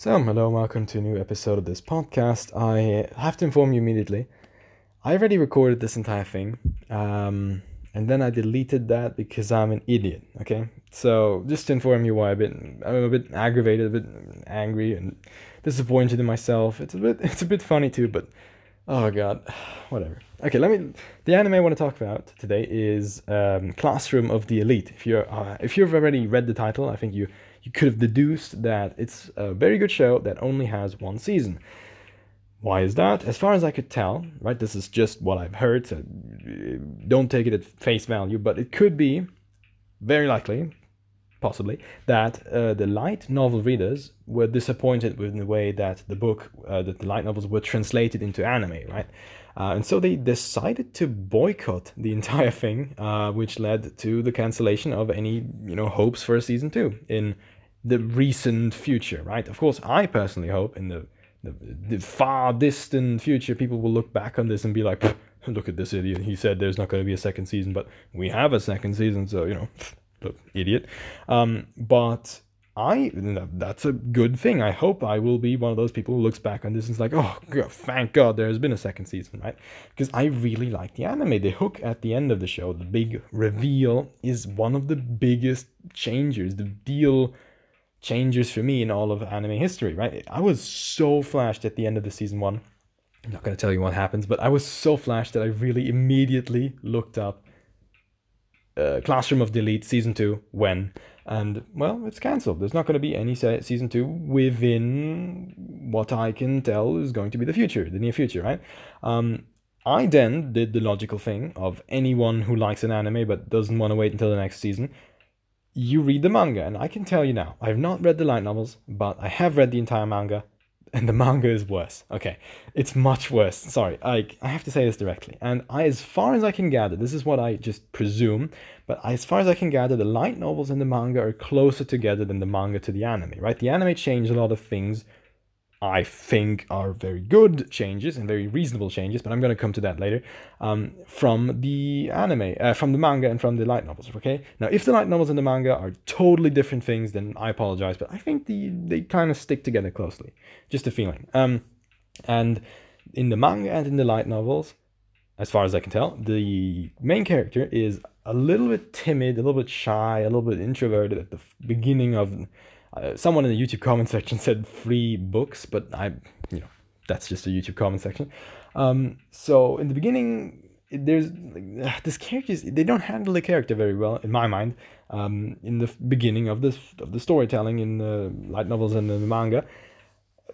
So, hello, welcome to a new episode of this podcast. I have to inform you immediately. I already recorded this entire thing, um, and then I deleted that because I'm an idiot. Okay, so just to inform you why I've been, I'm a bit aggravated, a bit angry, and disappointed in myself. It's a bit, it's a bit funny too, but oh god, whatever. Okay, let me. The anime I want to talk about today is um, Classroom of the Elite. If you're, uh, if you've already read the title, I think you you could have deduced that it's a very good show that only has one season. Why is that? As far as I could tell, right, this is just what I've heard, so don't take it at face value, but it could be, very likely, possibly, that uh, the light novel readers were disappointed with the way that the book, uh, that the light novels were translated into anime, right? Uh, and so they decided to boycott the entire thing, uh, which led to the cancellation of any, you know, hopes for a season two in the recent future, right? Of course, I personally hope in the, the, the far distant future, people will look back on this and be like, look at this idiot. He said there's not going to be a second season, but we have a second season, so, you know, look, idiot. Um, but I that's a good thing. I hope I will be one of those people who looks back on this and is like, oh, God, thank God there has been a second season, right? Because I really like the anime. The hook at the end of the show, the big reveal, is one of the biggest changes. The deal changes for me in all of anime history, right? I was so flashed at the end of the season one. I'm not going to tell you what happens, but I was so flashed that I really immediately looked up uh, Classroom of the Elite season two when, and well, it's cancelled. There's not going to be any se- season two within what I can tell is going to be the future, the near future, right? Um, I then did the logical thing of anyone who likes an anime but doesn't want to wait until the next season you read the manga, and I can tell you now, I have not read the light novels, but I have read the entire manga, and the manga is worse. Okay, it's much worse. Sorry, I I have to say this directly. And I, as far as I can gather, this is what I just presume, but as far as I can gather, the light novels and the manga are closer together than the manga to the anime. Right? The anime changed a lot of things I think are very good changes and very reasonable changes, but I'm going to come to that later, um, from the anime, uh, from the manga and from the light novels, okay? Now, if the light novels and the manga are totally different things, then I apologize, but I think the they kind of stick together closely. Just a feeling. Um, and in the manga and in the light novels, as far as I can tell, the main character is a little bit timid, a little bit shy, a little bit introverted at the beginning of uh, someone in the YouTube comment section said free books, but I, you know, that's just a YouTube comment section. Um, so in the beginning, there's like, this character they don't handle the character very well in my mind. Um, in the beginning of this of the storytelling in the light novels and the manga,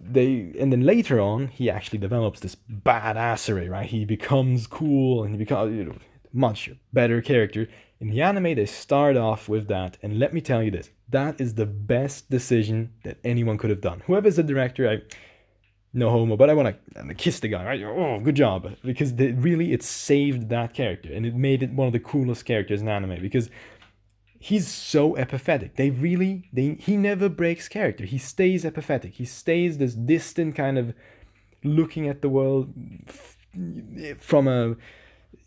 they and then later on he actually develops this badassery, right? He becomes cool and he becomes you know, much better character. In the anime, they start off with that, and let me tell you this: that is the best decision that anyone could have done. Whoever's the director, I no homo, but I want to kiss the guy, right? Oh, good job, because really it saved that character and it made it one of the coolest characters in anime because he's so apathetic. They really they he never breaks character. He stays apathetic. He stays this distant kind of looking at the world from a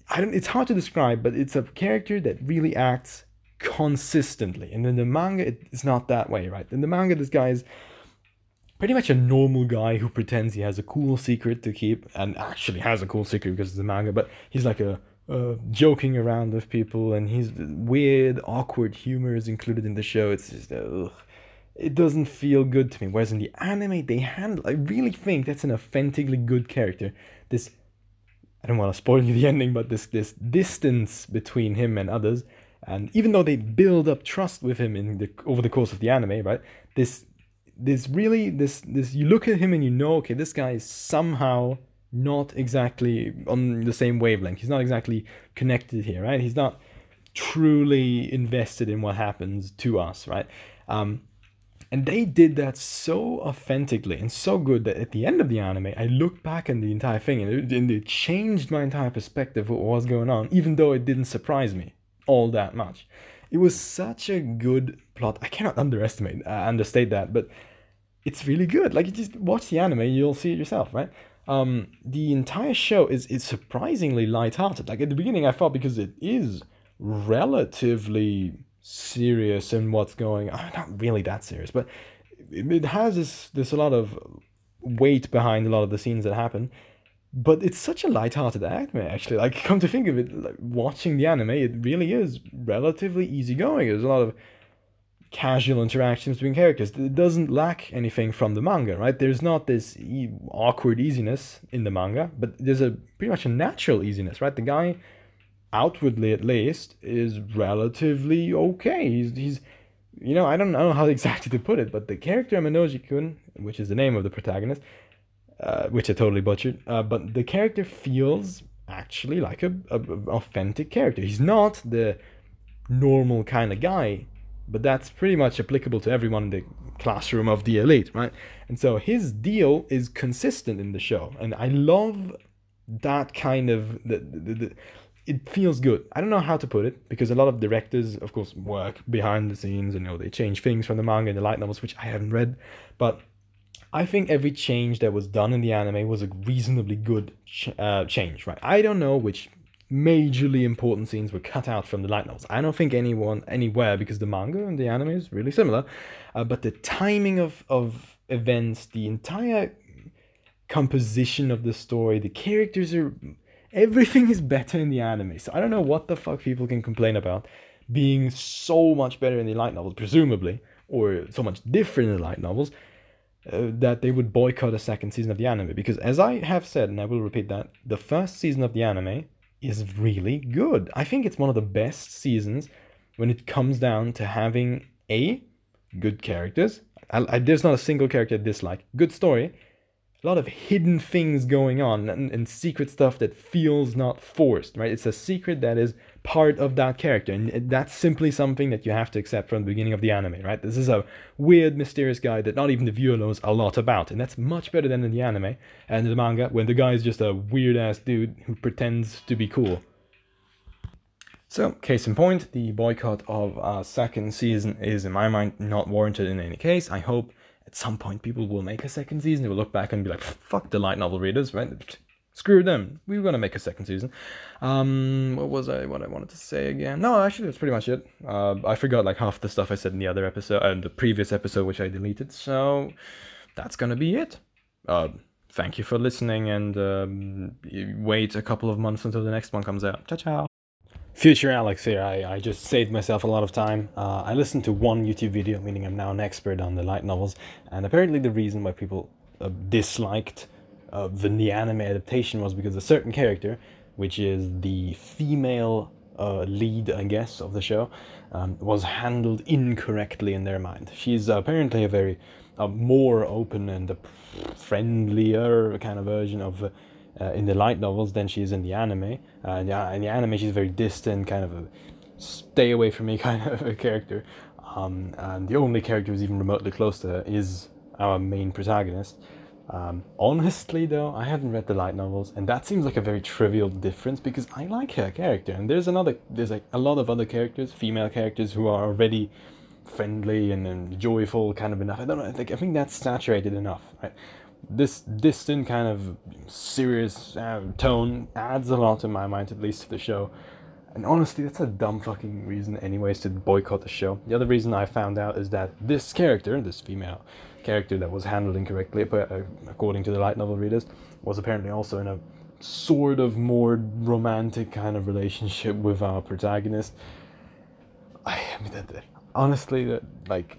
I don't it's hard to describe, but it's a character that really acts consistently. And in the manga, it's not that way, right? In the manga, this guy is pretty much a normal guy who pretends he has a cool secret to keep and actually has a cool secret because it's a manga, but he's like a uh, joking around with people and his weird, awkward humor is included in the show. It's just, ugh. It doesn't feel good to me. Whereas in the anime, they handle, I really think that's an authentically good character. This, I don't want to spoil you the ending, but this, this distance between him and others and even though they build up trust with him in the over the course of the anime, right? This this really this this you look at him and you know, okay, this guy is somehow not exactly on the same wavelength. He's not exactly connected here, right? He's not truly invested in what happens to us, right? Um, and they did that so authentically and so good that at the end of the anime, I looked back on the entire thing and it, and it changed my entire perspective of what was going on, even though it didn't surprise me all that much. It was such a good plot. I cannot underestimate, uh, understate that, but it's really good. Like you just watch the anime, you'll see it yourself, right? Um, the entire show is is surprisingly light-hearted. Like at the beginning, I thought because it is relatively serious in what's going. on, not really that serious, but it, has this this a lot of weight behind a lot of the scenes that happen but it's such a light-hearted anime actually. Like come to think of it like, watching the anime it really is relatively easygoing. There's a lot of casual interactions between characters. It doesn't lack anything from the manga right? There's not this e- awkward easiness in the manga but there's a pretty much a natural easiness right? The guy outwardly at least is relatively okay he's he's you know i don't know how exactly to put it but the character Amenoji-kun which is the name of the protagonist uh, which I totally butchered. Uh, but the character feels actually like a, a, a, authentic character. He's not the normal kind of guy, but that's pretty much applicable to everyone in the classroom of the elite, right? And so his deal is consistent in the show, and I love that kind of the, the, the it feels good. I don't know how to put it because a lot of directors, of course, work behind the scenes and you know they change things from the manga and the light novels, which I haven't read, but I think every change that was done in the anime was a reasonably good ch- uh, change, right? I don't know which majorly important scenes were cut out from the light novels. I don't think anyone anywhere because the manga and the anime is really similar, uh, but the timing of of events, the entire composition of the story, the characters are everything is better in the anime. So I don't know what the fuck people can complain about being so much better in the light novels, presumably, or so much different in the light novels uh, that they would boycott a second season of the anime. Because as i have said and i will repeat that the first season of the anime is really good. I think it's one of the best seasons when it comes down to having a good characters. I, I, there's not a single character I dislike. Good story a lot of hidden things going on and, and secret stuff that feels not forced right? It's a secret that is part of that character and that's simply something that you have to accept from the beginning of the anime right? This is a weird mysterious guy that not even the viewer knows a lot about and that's much better than in the anime and the manga when the guy is just a weird ass dude who pretends to be cool. So, case in point, the boycott of a second season is, in my mind, not warranted in any case. I hope at some point people will make a second season. They will look back and be like, fuck the light novel readers, right? Screw them. We were gonna make a second season. Um, what was I? What I wanted to say again? No, actually, that's pretty much it. Uh, I forgot like half the stuff I said in the other episode, and uh, the previous episode, which I deleted. So that's gonna be it. Uh, thank you for listening, and um, wait a couple of months until the next one comes out. Ciao, ciao. Future Alex here. I, I just saved myself a lot of time. Uh, I listened to one YouTube video, meaning I'm now an expert on the light novels, and apparently the reason why people uh, disliked uh, the anime adaptation was because a certain character, which is the female uh, lead, I guess, of the show, um, was handled incorrectly in their mind. She's apparently a very uh, more open and friendlier kind of version of uh, in the light novels than she is in the anime. Uh, in, the, in the anime, she's very distant, kind of a stay away from me kind of a character. Um, and the only character who's even remotely close to her is our main protagonist. Um, honestly, though, I haven't read the light novels, and that seems like a very trivial difference because I like her character, and there's another, there's like a lot of other characters, female characters, who are already friendly and, and joyful, kind of enough. I don't know. Like I think that's saturated enough, right? This distant kind of serious uh, tone adds a lot in my mind, at least to the show. And honestly, that's a dumb fucking reason, anyways, to boycott the show. The other reason I found out is that this character, this female character that was handled incorrectly, uh, according to the light novel readers, was apparently also in a sort of more romantic kind of relationship with our protagonist. I, mean, that, honestly, that like,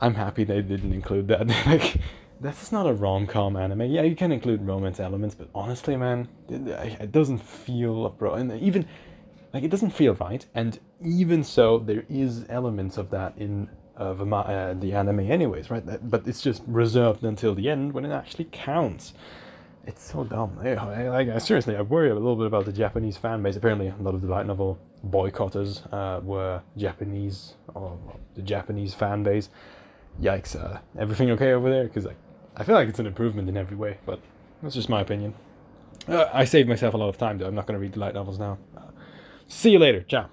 I'm happy they didn't include that. like, this is not a rom-com anime. Yeah, you can include romance elements, but honestly, man, it, it doesn't feel bro, and even like it doesn't feel right. And even so, there is elements of that in uh, the, uh, the anime, anyways, right? But it's just reserved until the end when it actually counts. It's so dumb. I, I, I, seriously, I worry a little bit about the Japanese fan base. Apparently, a lot of the light novel boycotters uh, were Japanese, or the Japanese fan base yikes, uh, everything okay over there? Because like, I feel like it's an improvement in every way, but that's just my opinion. Uh, I saved myself a lot of time, though. I'm not going to read the light novels now. Uh, see you later. Ciao.